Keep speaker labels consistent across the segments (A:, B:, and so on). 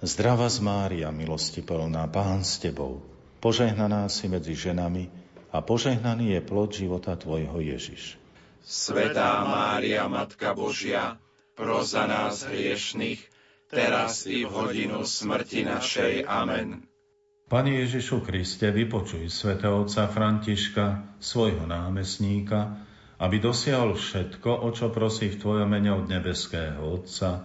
A: Zdrava z Mária, milosti plná, Pán s Tebou, požehnaná si medzi ženami a požehnaný je plod života Tvojho Ježiš.
B: Svetá Mária, Matka Božia, pros za nás hriešných, teraz i v hodinu smrti našej. Amen.
A: Pane Ježišu Kriste, vypočuj svätého otca Františka, svojho námestníka, aby dosiahol všetko, o čo prosí v Tvojom mene od nebeského Otca,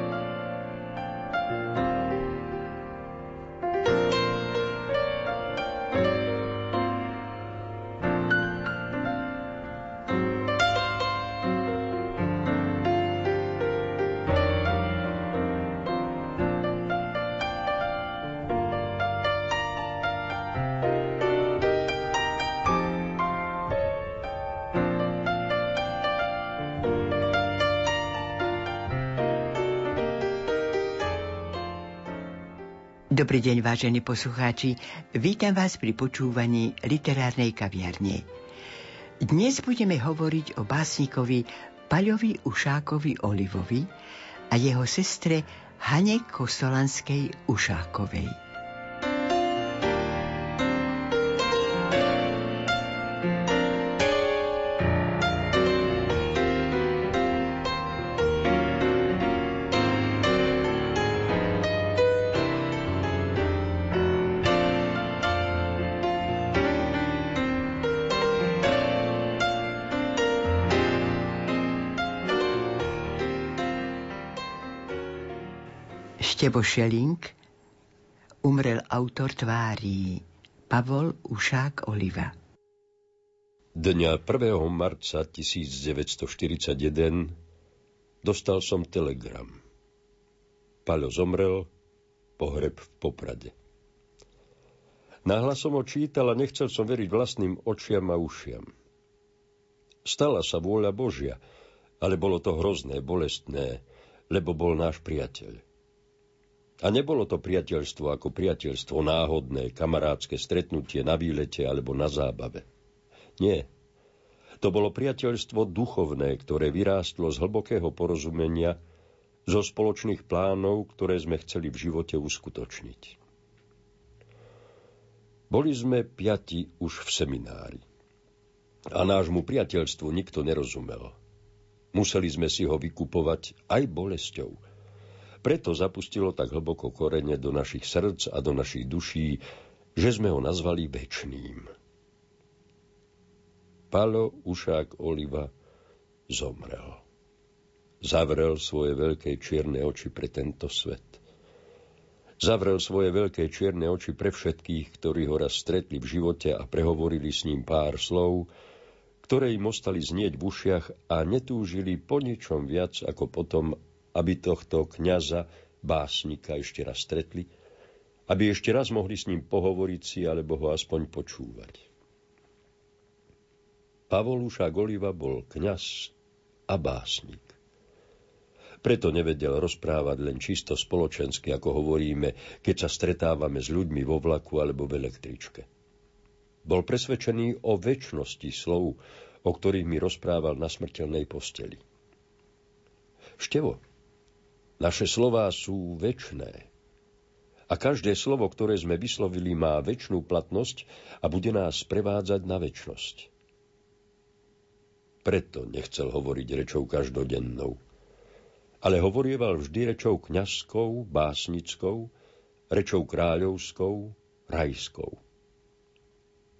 C: Dobrý deň, vážení poslucháči. Vítam vás pri počúvaní literárnej kaviarne. Dnes budeme hovoriť o básnikovi Paľovi Ušákovi Olivovi a jeho sestre Hane Kostolanskej Ušákovej. Štebo Šeling umrel autor tvárí Pavol Ušák Oliva.
D: Dňa 1. marca 1941 dostal som telegram. Paľo zomrel, pohreb v Poprade. Náhlas som ho čítal a nechcel som veriť vlastným očiam a ušiam. Stala sa vôľa Božia, ale bolo to hrozné, bolestné, lebo bol náš priateľ. A nebolo to priateľstvo ako priateľstvo náhodné, kamarádske stretnutie na výlete alebo na zábave. Nie. To bolo priateľstvo duchovné, ktoré vyrástlo z hlbokého porozumenia, zo spoločných plánov, ktoré sme chceli v živote uskutočniť. Boli sme piati už v seminári. A nášmu priateľstvu nikto nerozumel. Museli sme si ho vykupovať aj bolesťou – preto zapustilo tak hlboko korene do našich srdc a do našich duší, že sme ho nazvali Večným. Palo Ušák Oliva zomrel. Zavrel svoje veľké čierne oči pre tento svet. Zavrel svoje veľké čierne oči pre všetkých, ktorí ho raz stretli v živote a prehovorili s ním pár slov, ktoré im ostali znieť v ušiach a netúžili po ničom viac ako potom, aby tohto kňaza, básnika ešte raz stretli, aby ešte raz mohli s ním pohovoriť si alebo ho aspoň počúvať. Pavolúša Goliva bol kňaz a básnik. Preto nevedel rozprávať len čisto spoločensky, ako hovoríme, keď sa stretávame s ľuďmi vo vlaku alebo v električke. Bol presvedčený o väčšnosti slov, o ktorých mi rozprával na smrteľnej posteli. Števo, naše slová sú väčné. A každé slovo, ktoré sme vyslovili, má väčšnú platnosť a bude nás prevádzať na väčnosť. Preto nechcel hovoriť rečou každodennou, ale hovorieval vždy rečou kňazskou, básnickou, rečou kráľovskou, rajskou.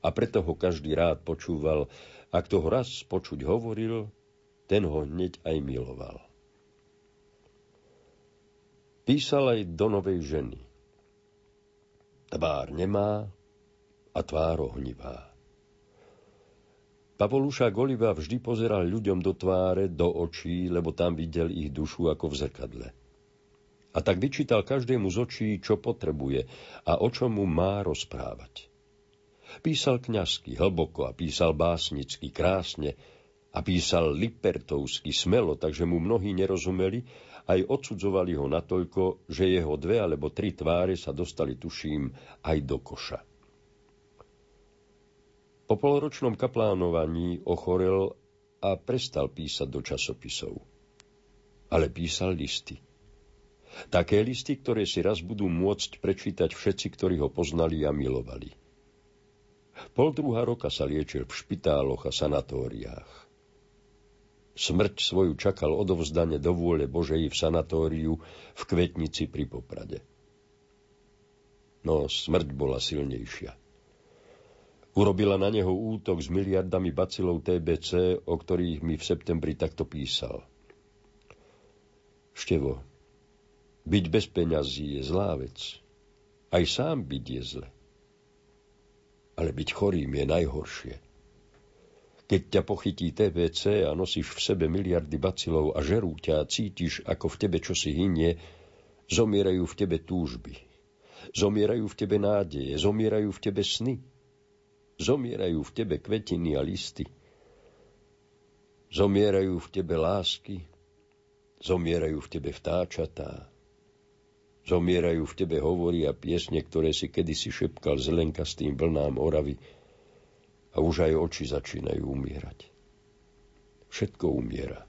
D: A preto ho každý rád počúval, ak toho raz počuť hovoril, ten ho hneď aj miloval. Písal aj do novej ženy. Tvár nemá a tvár ohnivá. Pavoluša Goliva vždy pozeral ľuďom do tváre, do očí, lebo tam videl ich dušu ako v zrkadle. A tak vyčítal každému z očí, čo potrebuje a o čom mu má rozprávať. Písal kňazsky, hlboko a písal básnicky, krásne a písal lipertovsky, smelo, takže mu mnohí nerozumeli, aj odsudzovali ho natoľko, že jeho dve alebo tri tváre sa dostali, tuším, aj do koša. Po poloročnom kaplánovaní ochorel a prestal písať do časopisov. Ale písal listy. Také listy, ktoré si raz budú môcť prečítať všetci, ktorí ho poznali a milovali. Pol druhá roka sa liečil v špitáloch a sanatóriách. Smrť svoju čakal odovzdane do vôle Božej v sanatóriu v Kvetnici pri Poprade. No smrť bola silnejšia. Urobila na neho útok s miliardami bacilov TBC, o ktorých mi v septembri takto písal. Števo, byť bez peňazí je zlá vec. Aj sám byť je zle ale byť chorým je najhoršie. Keď ťa pochytí TBC a nosíš v sebe miliardy bacilov a žerú ťa a cítiš, ako v tebe čosi hynie, zomierajú v tebe túžby. Zomierajú v tebe nádeje, zomierajú v tebe sny. Zomierajú v tebe kvetiny a listy. Zomierajú v tebe lásky, zomierajú v tebe vtáčatá, Zomierajú v tebe hovorí a piesne, ktoré si kedysi šepkal zelenkastým vlnám Oravy a už aj oči začínajú umierať. Všetko umiera.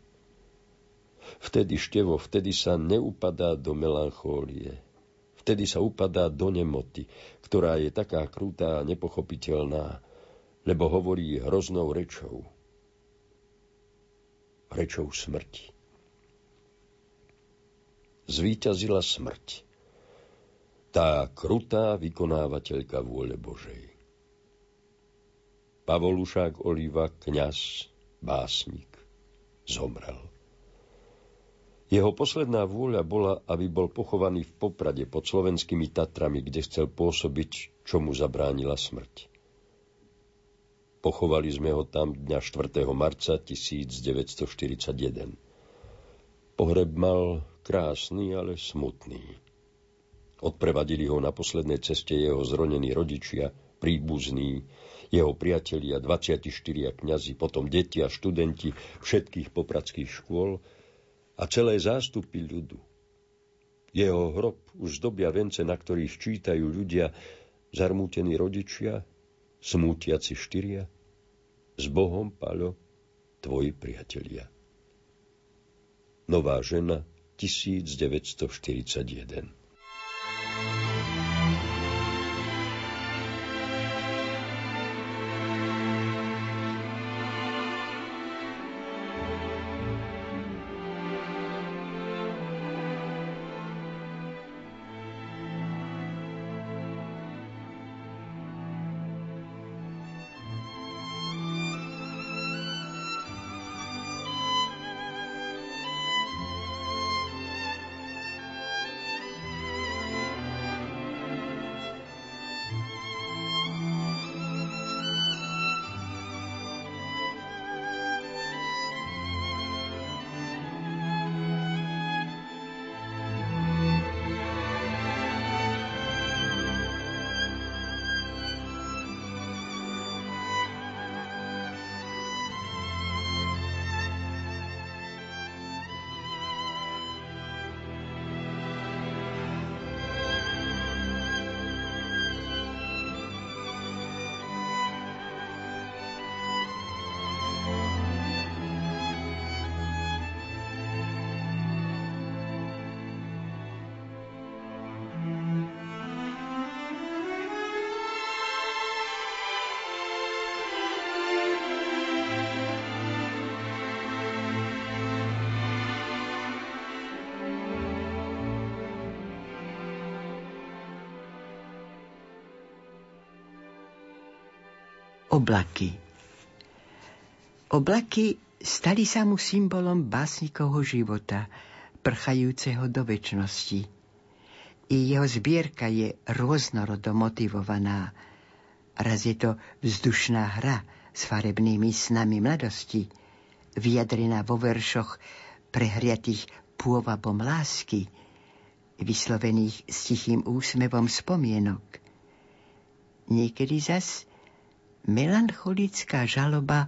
D: Vtedy števo, vtedy sa neupadá do melanchólie. Vtedy sa upadá do nemoty, ktorá je taká krutá a nepochopiteľná, lebo hovorí hroznou rečou. Rečou smrti zvíťazila smrť. Tá krutá vykonávateľka vôle Božej. Pavolušák Oliva, kňaz, básnik, zomrel. Jeho posledná vôľa bola, aby bol pochovaný v Poprade pod slovenskými Tatrami, kde chcel pôsobiť, čo mu zabránila smrť. Pochovali sme ho tam dňa 4. marca 1941. Pohreb mal krásny, ale smutný. Odprevadili ho na poslednej ceste jeho zronení rodičia, príbuzní, jeho priatelia, 24 kňazi, potom deti a študenti všetkých popradských škôl a celé zástupy ľudu. Jeho hrob už zdobia vence, na ktorých čítajú ľudia, zarmútení rodičia, smútiaci štyria, s Bohom, Paľo, tvoji priatelia. Nová žena, 1941.
C: Oblaky Oblaky stali sa mu symbolom básnikovho života, prchajúceho do väčšnosti. I jeho zbierka je rôznorodo motivovaná. Raz je to vzdušná hra s farebnými snami mladosti, vyjadrená vo veršoch prehriatých pôvabom lásky, vyslovených s tichým úsmevom spomienok. Niekedy zas melancholická žaloba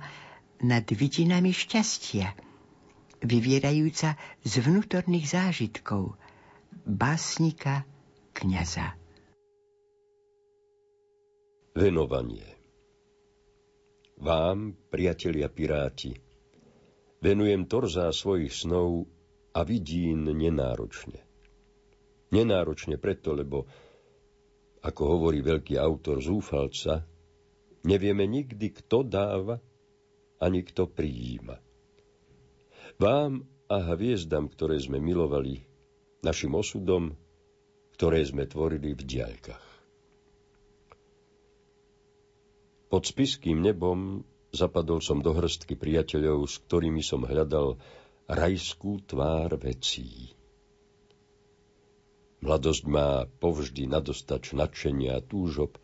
C: nad vidinami šťastia, vyvierajúca z vnútorných zážitkov básnika kniaza.
D: Venovanie Vám, priatelia piráti, venujem torzá svojich snov a vidín nenáročne. Nenáročne preto, lebo, ako hovorí veľký autor Zúfalca, nevieme nikdy, kto dáva, ani kto prijíma. Vám a hviezdam, ktoré sme milovali, našim osudom, ktoré sme tvorili v diaľkách. Pod spiským nebom zapadol som do hrstky priateľov, s ktorými som hľadal rajskú tvár vecí. Mladosť má povždy nadostač nadšenia a túžob,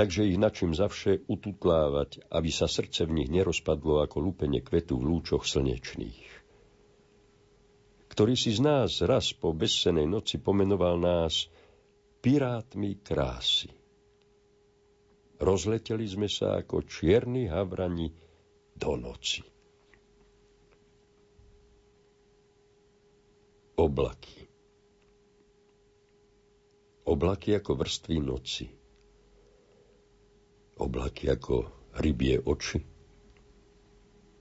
D: takže ich načím zavše ututlávať, aby sa srdce v nich nerozpadlo ako lupenie kvetu v lúčoch slnečných. Ktorý si z nás raz po bezsenej noci pomenoval nás pirátmi krásy. Rozleteli sme sa ako čierni havrani do noci. Oblaky Oblaky ako vrstvy noci. Oblaky ako rybie oči.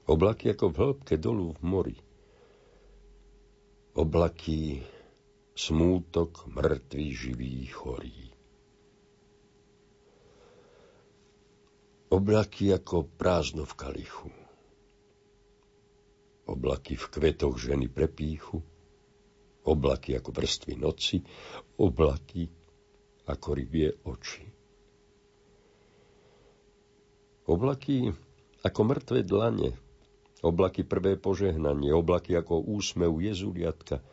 D: Oblaky ako v hĺbke dolu v mori. Oblaky smútok mŕtvý živý chorí. Oblaky ako prázdno v kalichu. Oblaky v kvetoch ženy prepíchu. Oblaky ako vrstvy noci. Oblaky ako rybie oči. Oblaky ako mŕtve dlane. Oblaky prvé požehnanie. Oblaky ako úsmev jezuliatka.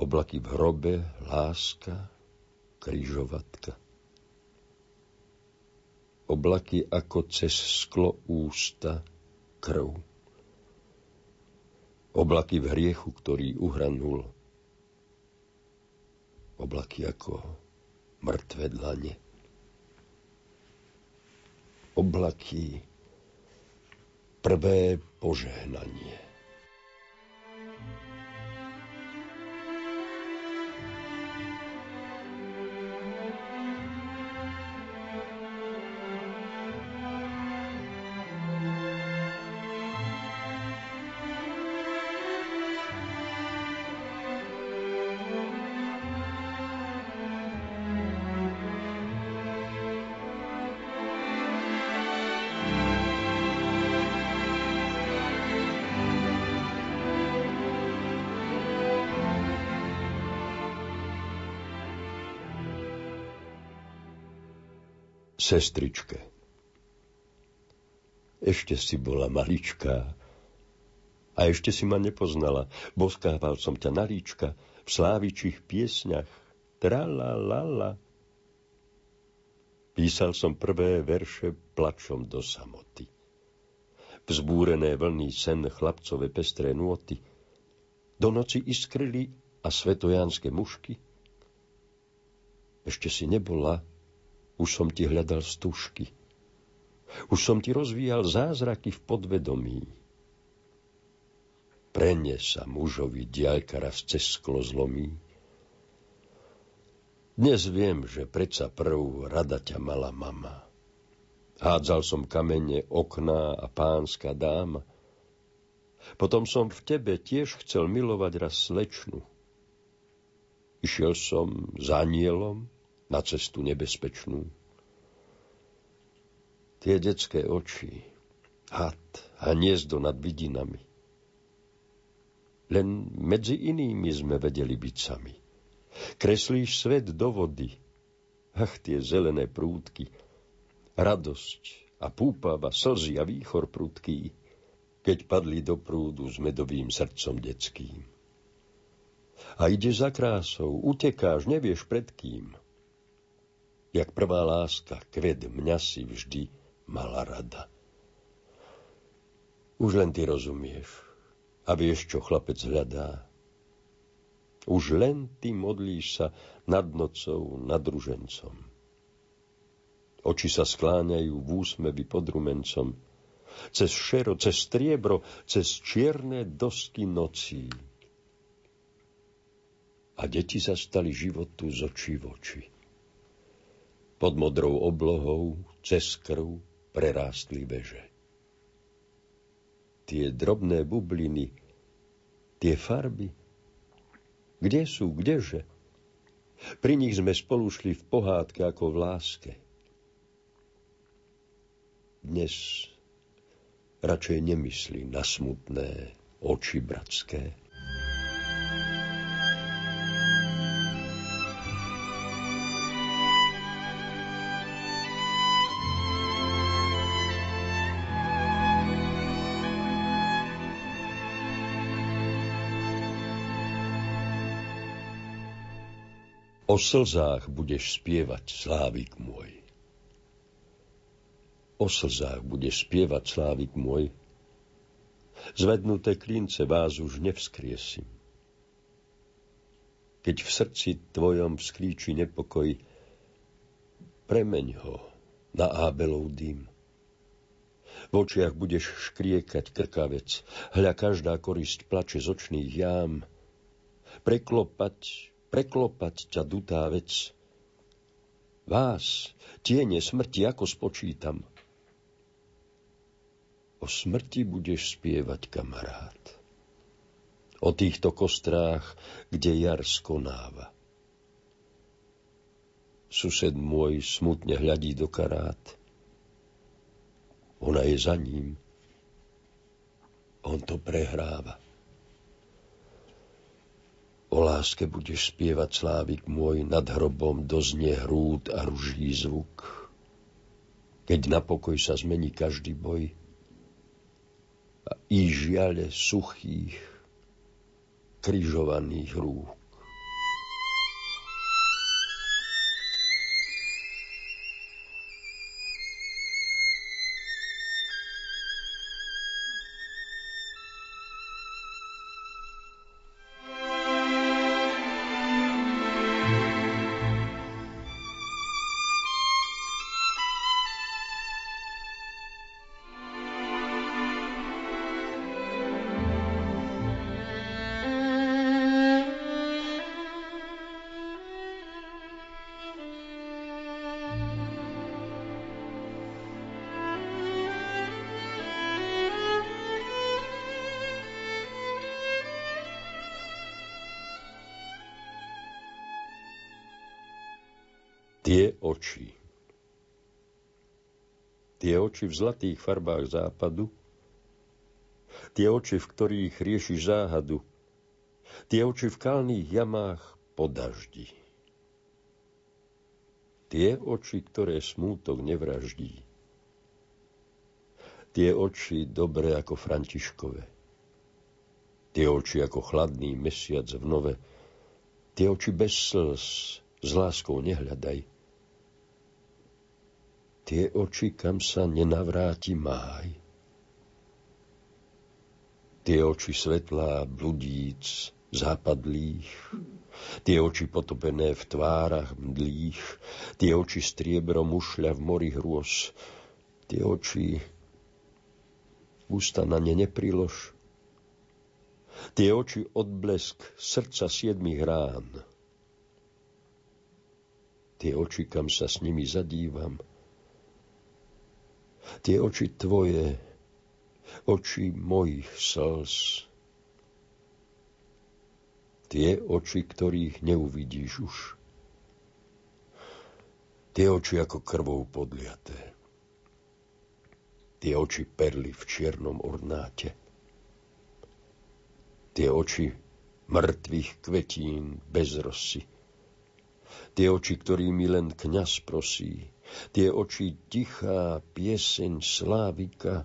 D: Oblaky v hrobe, láska, kryžovatka oblaky ako cez sklo ústa krv. Oblaky v hriechu, ktorý uhranul. Oblaky ako mŕtve dlane. Oblaky prvé požehnanie. Sestričke. Ešte si bola maličká a ešte si ma nepoznala. Boskával som ťa na líčka v slávičích piesňach. Tra-la-la-la. Písal som prvé verše plačom do samoty. Vzbúrené vlny sen chlapcové pestré nôty. Do noci iskrili a svetojánske mušky. Ešte si nebola už som ti hľadal stužky. Už som ti rozvíjal zázraky v podvedomí. Prene sa mužovi diaľka raz cez sklo zlomí. Dnes viem, že predsa prv rada ťa mala mama. Hádzal som kamene, okná a pánska dáma. Potom som v tebe tiež chcel milovať raz slečnu. Išiel som za anielom, na cestu nebezpečnú. Tie detské oči, had hniezdo nad vidinami. Len medzi inými sme vedeli byť sami. Kreslíš svet do vody, ach tie zelené prúdky, radosť a púpava, slzy a výchor prudký, keď padli do prúdu s medovým srdcom detským. A ideš za krásou, utekáš, nevieš pred kým – jak prvá láska, kved mňa si vždy mala rada. Už len ty rozumieš a vieš, čo chlapec hľadá. Už len ty modlíš sa nad nocou, nad ružencom. Oči sa skláňajú v úsmevi pod rumencom, cez šero, cez striebro, cez čierne dosky nocí. A deti sa stali životu z očí v oči. Pod modrou oblohou, cez krv, prerástli veže. Tie drobné bubliny, tie farby, kde sú, kdeže? Pri nich sme spolu šli v pohádke ako v láske. Dnes radšej nemyslí na smutné oči bratské. O slzách budeš spievať, slávik môj. O slzách budeš spievať, slávik môj. Zvednuté klince vás už nevzkriesím. Keď v srdci tvojom vzklíči nepokoj, premeň ho na Ábelov dým. V očiach budeš škriekať krkavec, hľa každá korisť plače z očných jám. Preklopať preklopať ťa dutá vec. Vás, tiene smrti, ako spočítam. O smrti budeš spievať, kamarát. O týchto kostrách, kde jar skonáva. Sused môj smutne hľadí do karát. Ona je za ním. On to prehráva. O láske budeš spievať slávik môj, nad hrobom doznie hrúd a ruží zvuk. Keď na pokoj sa zmení každý boj a i žiale suchých, križovaných rúk. Tie oči. Tie oči v zlatých farbách západu, tie oči, v ktorých riešiš záhadu, tie oči v kalných jamách po daždi. Tie oči, ktoré smútok nevraždí. Tie oči dobré ako Františkové. Tie oči ako chladný mesiac v nove. Tie oči bez slz, s láskou nehľadaj tie oči, kam sa nenavráti máj. Tie oči svetlá bludíc západlých, tie oči potopené v tvárach mdlých, tie oči striebro mušľa v mori hrôz, tie oči ústa na ne neprilož, tie oči odblesk srdca siedmých rán, tie oči, kam sa s nimi zadívam – tie oči tvoje, oči mojich slz. Tie oči, ktorých neuvidíš už. Tie oči ako krvou podliaté. Tie oči perly v čiernom ornáte. Tie oči mŕtvych kvetín bez rosy. Tie oči, ktorými len kňaz prosí, tie oči tichá pieseň slávika,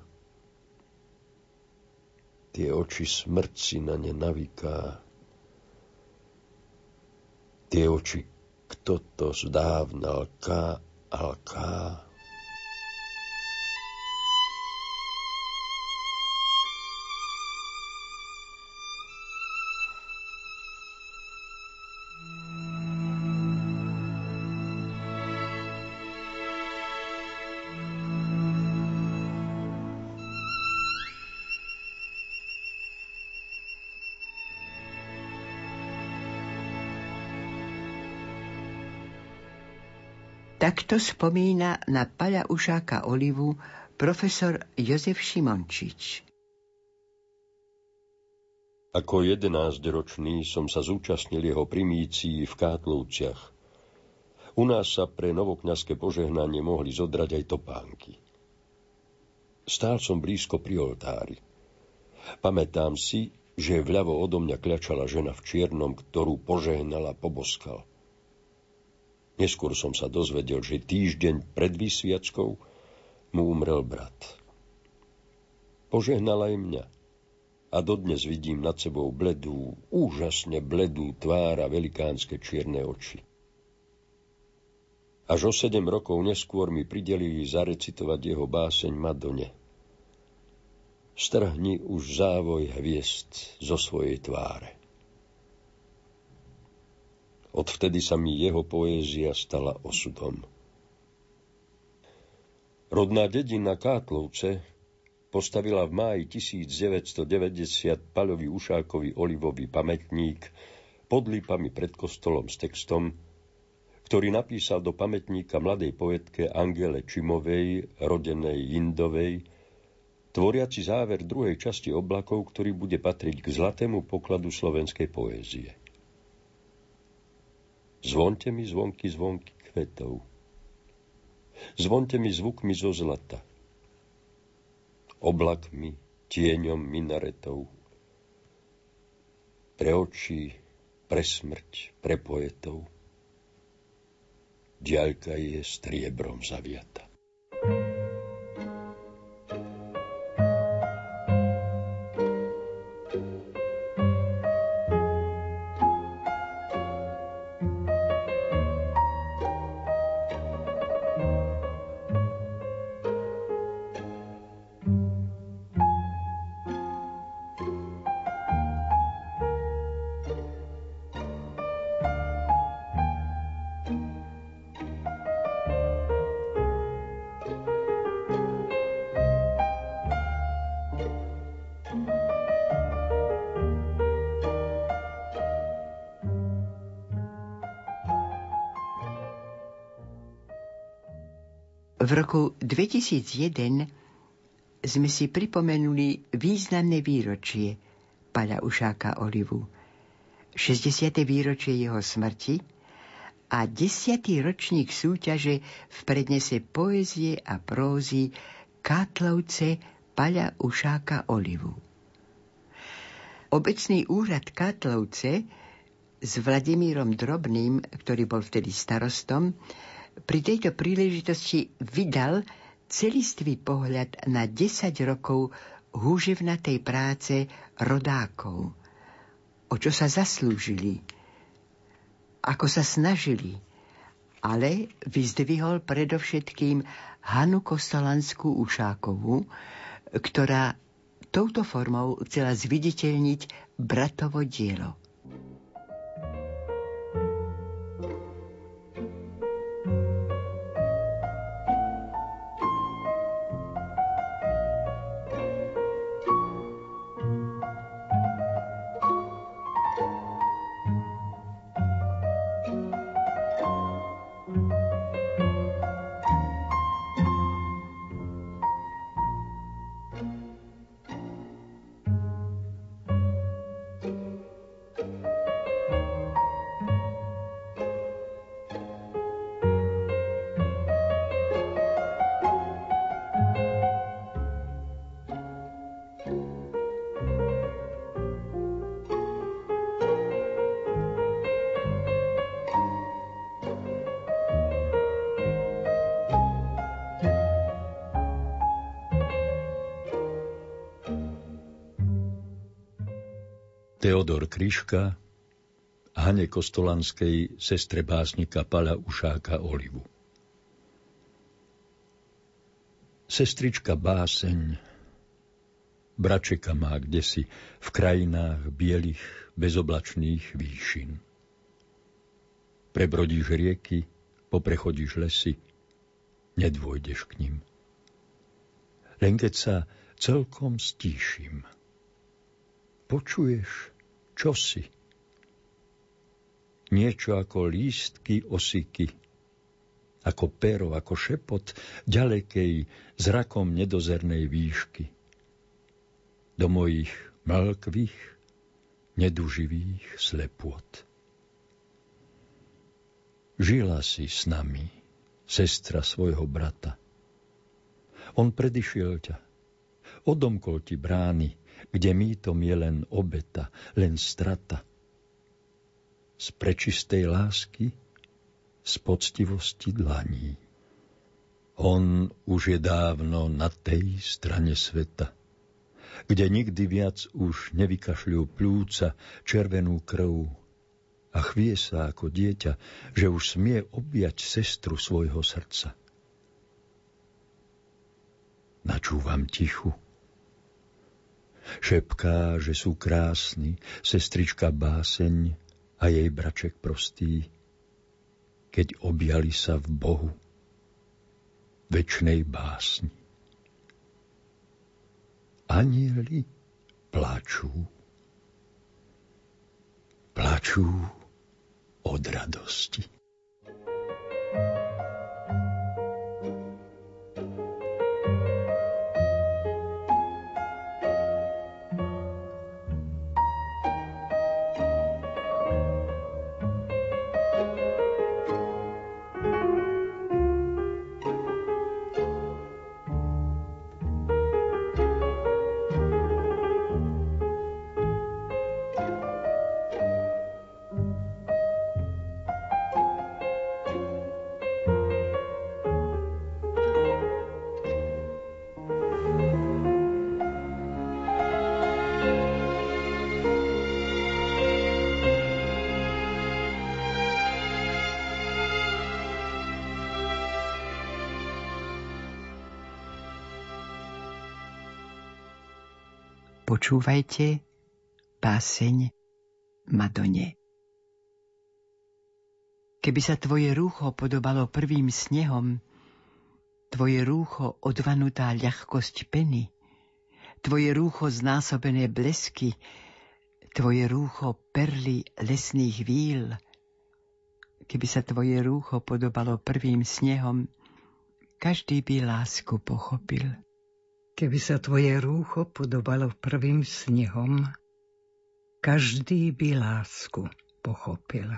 D: tie oči smrť na ne naviká, tie oči, kto to zdávna lká a lká.
C: Takto spomína na Paľa Ušáka Olivu profesor Jozef Šimončič.
D: Ako jedenáctročný som sa zúčastnil jeho primícií v Kátlovciach. U nás sa pre novokňazské požehnanie mohli zodrať aj topánky. Stál som blízko pri oltári. Pamätám si, že vľavo odo mňa kľačala žena v čiernom, ktorú požehnala poboskal. Neskôr som sa dozvedel, že týždeň pred vysviackou mu umrel brat. Požehnal aj mňa a dodnes vidím nad sebou bledú, úžasne bledú tvár a velikánske čierne oči. Až o sedem rokov neskôr mi pridelili zarecitovať jeho báseň Madone. Strhni už závoj hviezd zo svojej tváre. Odvtedy sa mi jeho poézia stala osudom. Rodná dedina Kátlovce postavila v máji 1990 Paľovi Ušákovi olivový pamätník pod lípami pred kostolom s textom, ktorý napísal do pamätníka mladej poetke Angele Čimovej, rodenej Indovej, tvoriaci záver druhej časti oblakov, ktorý bude patriť k zlatému pokladu slovenskej poézie. Zvonte mi zvonky zvonky kvetov, Zvonte mi zvukmi zo zlata, oblakmi, tieňom minaretov. Pre očí, pre smrť, pre poetov. Diaľka je striebrom zaviata.
C: V roku 2001 sme si pripomenuli významné výročie Paľa Ušáka Olivu. 60. výročie jeho smrti a 10. ročník súťaže v prednese poézie a prózy Kátlovce Paľa Ušáka Olivu. Obecný úrad Kátlovce s Vladimírom Drobným, ktorý bol vtedy starostom, pri tejto príležitosti vydal celistvý pohľad na 10 rokov húževnatej práce rodákov. O čo sa zaslúžili, ako sa snažili, ale vyzdvihol predovšetkým Hanu Kostolanskú Ušákovú, ktorá touto formou chcela zviditeľniť bratovo dielo.
D: Teodor Kryška, Hane Kostolanskej, sestre básnika Pala Ušáka Olivu. Sestrička báseň, bračeka má kdesi v krajinách bielých, bezoblačných výšin. Prebrodíš rieky, poprechodíš lesy, nedôjdeš k ním. Len keď sa celkom stíšim, počuješ čosi. Niečo ako lístky osiky ako pero, ako šepot ďalekej zrakom nedozernej výšky. Do mojich mlkvých, neduživých slepôt. Žila si s nami, sestra svojho brata. On predišiel ťa, odomkol ti brány, kde mýtom je len obeta, len strata. Z prečistej lásky, z poctivosti dlaní. On už je dávno na tej strane sveta, kde nikdy viac už nevykašľujú plúca červenú krv a chvie sa ako dieťa, že už smie objať sestru svojho srdca. Načúvam tichu. Šepká, že sú krásni, sestrička báseň a jej braček prostý, keď objali sa v Bohu, večnej básni. Anieli plačú plačú od radosti.
C: Počúvajte báseň Madone. Keby sa tvoje rúcho podobalo prvým snehom, tvoje rúcho odvanutá ľahkosť peny, tvoje rúcho znásobené blesky, tvoje rúcho perly lesných víl, keby sa tvoje rúcho podobalo prvým snehom, každý by lásku pochopil.
E: Keby sa tvoje rúcho podobalo prvým snehom, každý by lásku pochopil.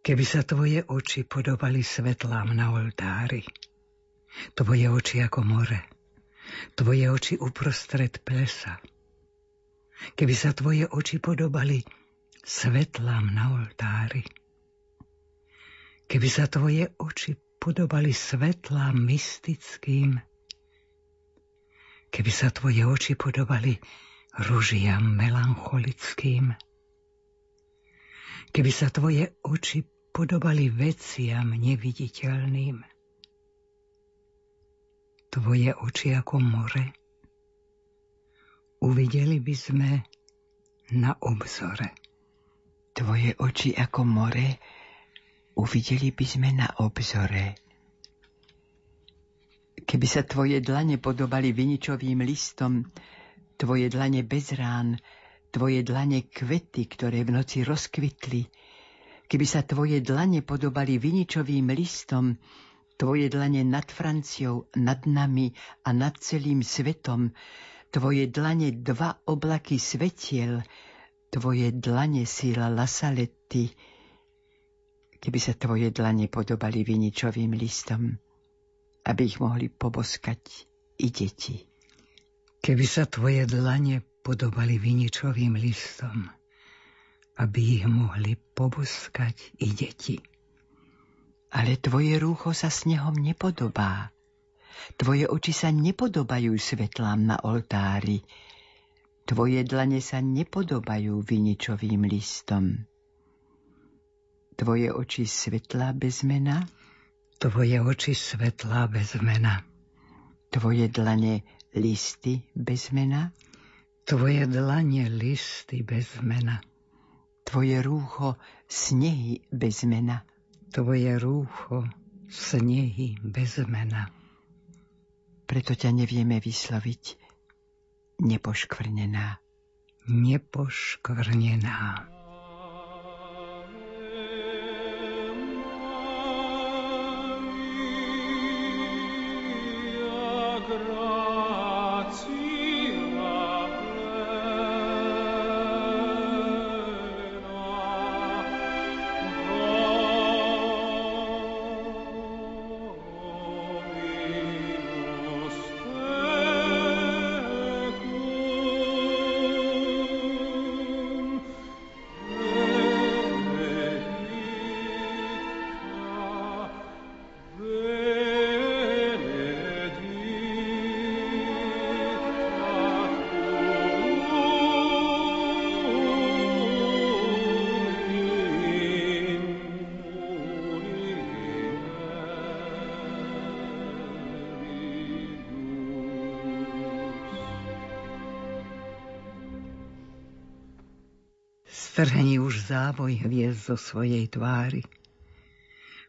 E: Keby sa tvoje oči podobali svetlám na oltári, tvoje oči ako more, tvoje oči uprostred plesa, keby sa tvoje oči podobali svetlám na oltári, keby sa tvoje oči podobali svetlám mystickým, keby sa tvoje oči podobali ružiam melancholickým. Keby sa tvoje oči podobali veciam neviditeľným. Tvoje oči ako more. Uvideli by sme na obzore.
C: Tvoje oči ako more. Uvideli by sme na obzore. Keby sa tvoje dlane podobali viničovým listom, tvoje dlane bez rán, tvoje dlane kvety, ktoré v noci rozkvitli, keby sa tvoje dlane podobali viničovým listom, tvoje dlane nad Franciou, nad nami a nad celým svetom, tvoje dlane dva oblaky svetiel, tvoje dlane síla Lasaletti, keby sa tvoje dlane podobali viničovým listom aby ich mohli poboskať i deti.
E: Keby sa tvoje dlane podobali viničovým listom, aby ich mohli poboskať i deti.
C: Ale tvoje rúcho sa snehom nepodobá. Tvoje oči sa nepodobajú svetlám na oltári. Tvoje dlane sa nepodobajú viničovým listom. Tvoje oči svetlá bez mena
E: Tvoje oči svetlá bez mena.
C: Tvoje dlane listy bez mena.
E: Tvoje dlane listy bez mena.
C: Tvoje rúcho snehy bez mena.
E: Tvoje rúcho snehy bez mena.
C: Preto ťa nevieme vysloviť nepoškvrnená.
E: Nepoškvrnená. Strhni už závoj hviezd zo svojej tvári.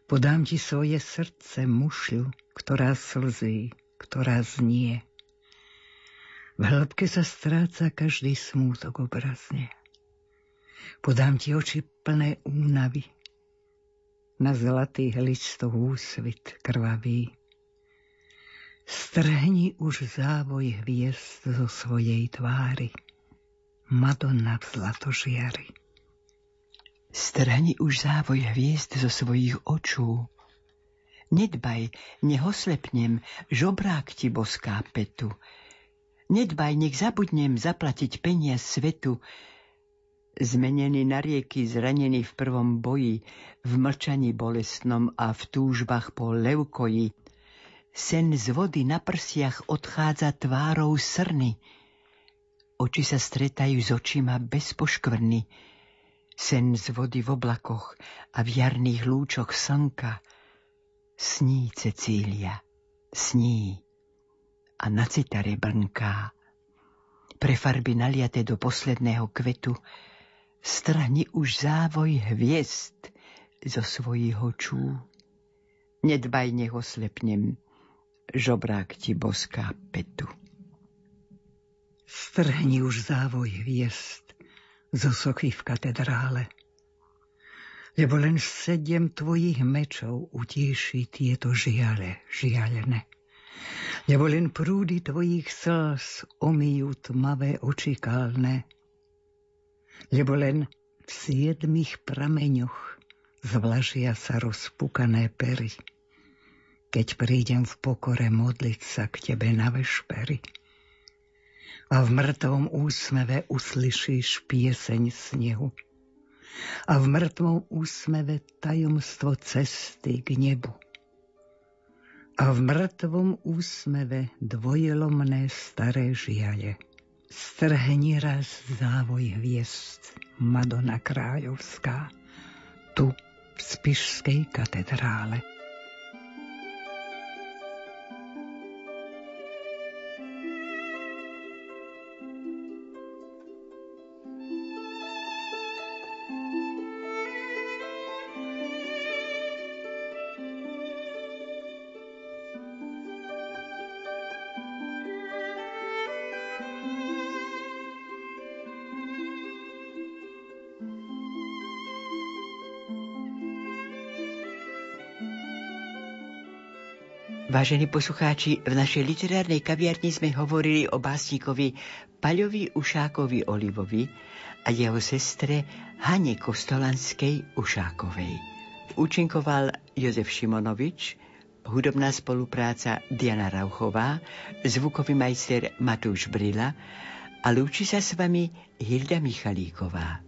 E: Podám ti svoje srdce mušľu, ktorá slzí, ktorá znie. V hĺbke sa stráca každý smútok obrazne. Podám ti oči plné únavy. Na zlatých listoch úsvit krvavý. Strhni už závoj hviezd zo svojej tvári. Madonna v zlatožiari.
C: Strhni už závoj hviezd zo svojich očú. Nedbaj, nehoslepnem, žobrák ti boská petu. Nedbaj, nech zabudnem zaplatiť peniaz svetu. Zmenený na rieky, zranený v prvom boji, v mlčaní bolestnom a v túžbách po leukoji. Sen z vody na prsiach odchádza tvárou srny. Oči sa stretajú s očima bez poškvrny. Sen z vody v oblakoch a v jarných lúčoch slnka. Sní, Cecília, sní. A na citare brnká. Pre farby naliate do posledného kvetu strhni už závoj hviezd zo svojich očú. Nedbaj, nech oslepnem, žobrák ti boská petu.
E: Strhni už závoj hviezd zo sochy v katedrále. Lebo len sedem tvojich mečov utíši tieto žiale, žialené. Lebo len prúdy tvojich slz omijú tmavé oči kalné. Lebo len v siedmých prameňoch zvlažia sa rozpukané pery, keď prídem v pokore modliť sa k tebe na vešpery a v mŕtvom úsmeve uslyšíš pieseň snehu. A v mŕtvom úsmeve tajomstvo cesty k nebu. A v mŕtvom úsmeve dvojelomné staré žiale. Strhni raz závoj hviezd, Madonna Kráľovská, tu v Spišskej katedrále.
C: Vážení poslucháči, v našej literárnej kaviarni sme hovorili o básnikovi Paľovi Ušákovi Olivovi a jeho sestre Hane Kostolanskej Ušákovej. Účinkoval Jozef Šimonovič, hudobná spolupráca Diana Rauchová, zvukový majster Matúš Brila a lúči sa s vami Hilda Michalíková.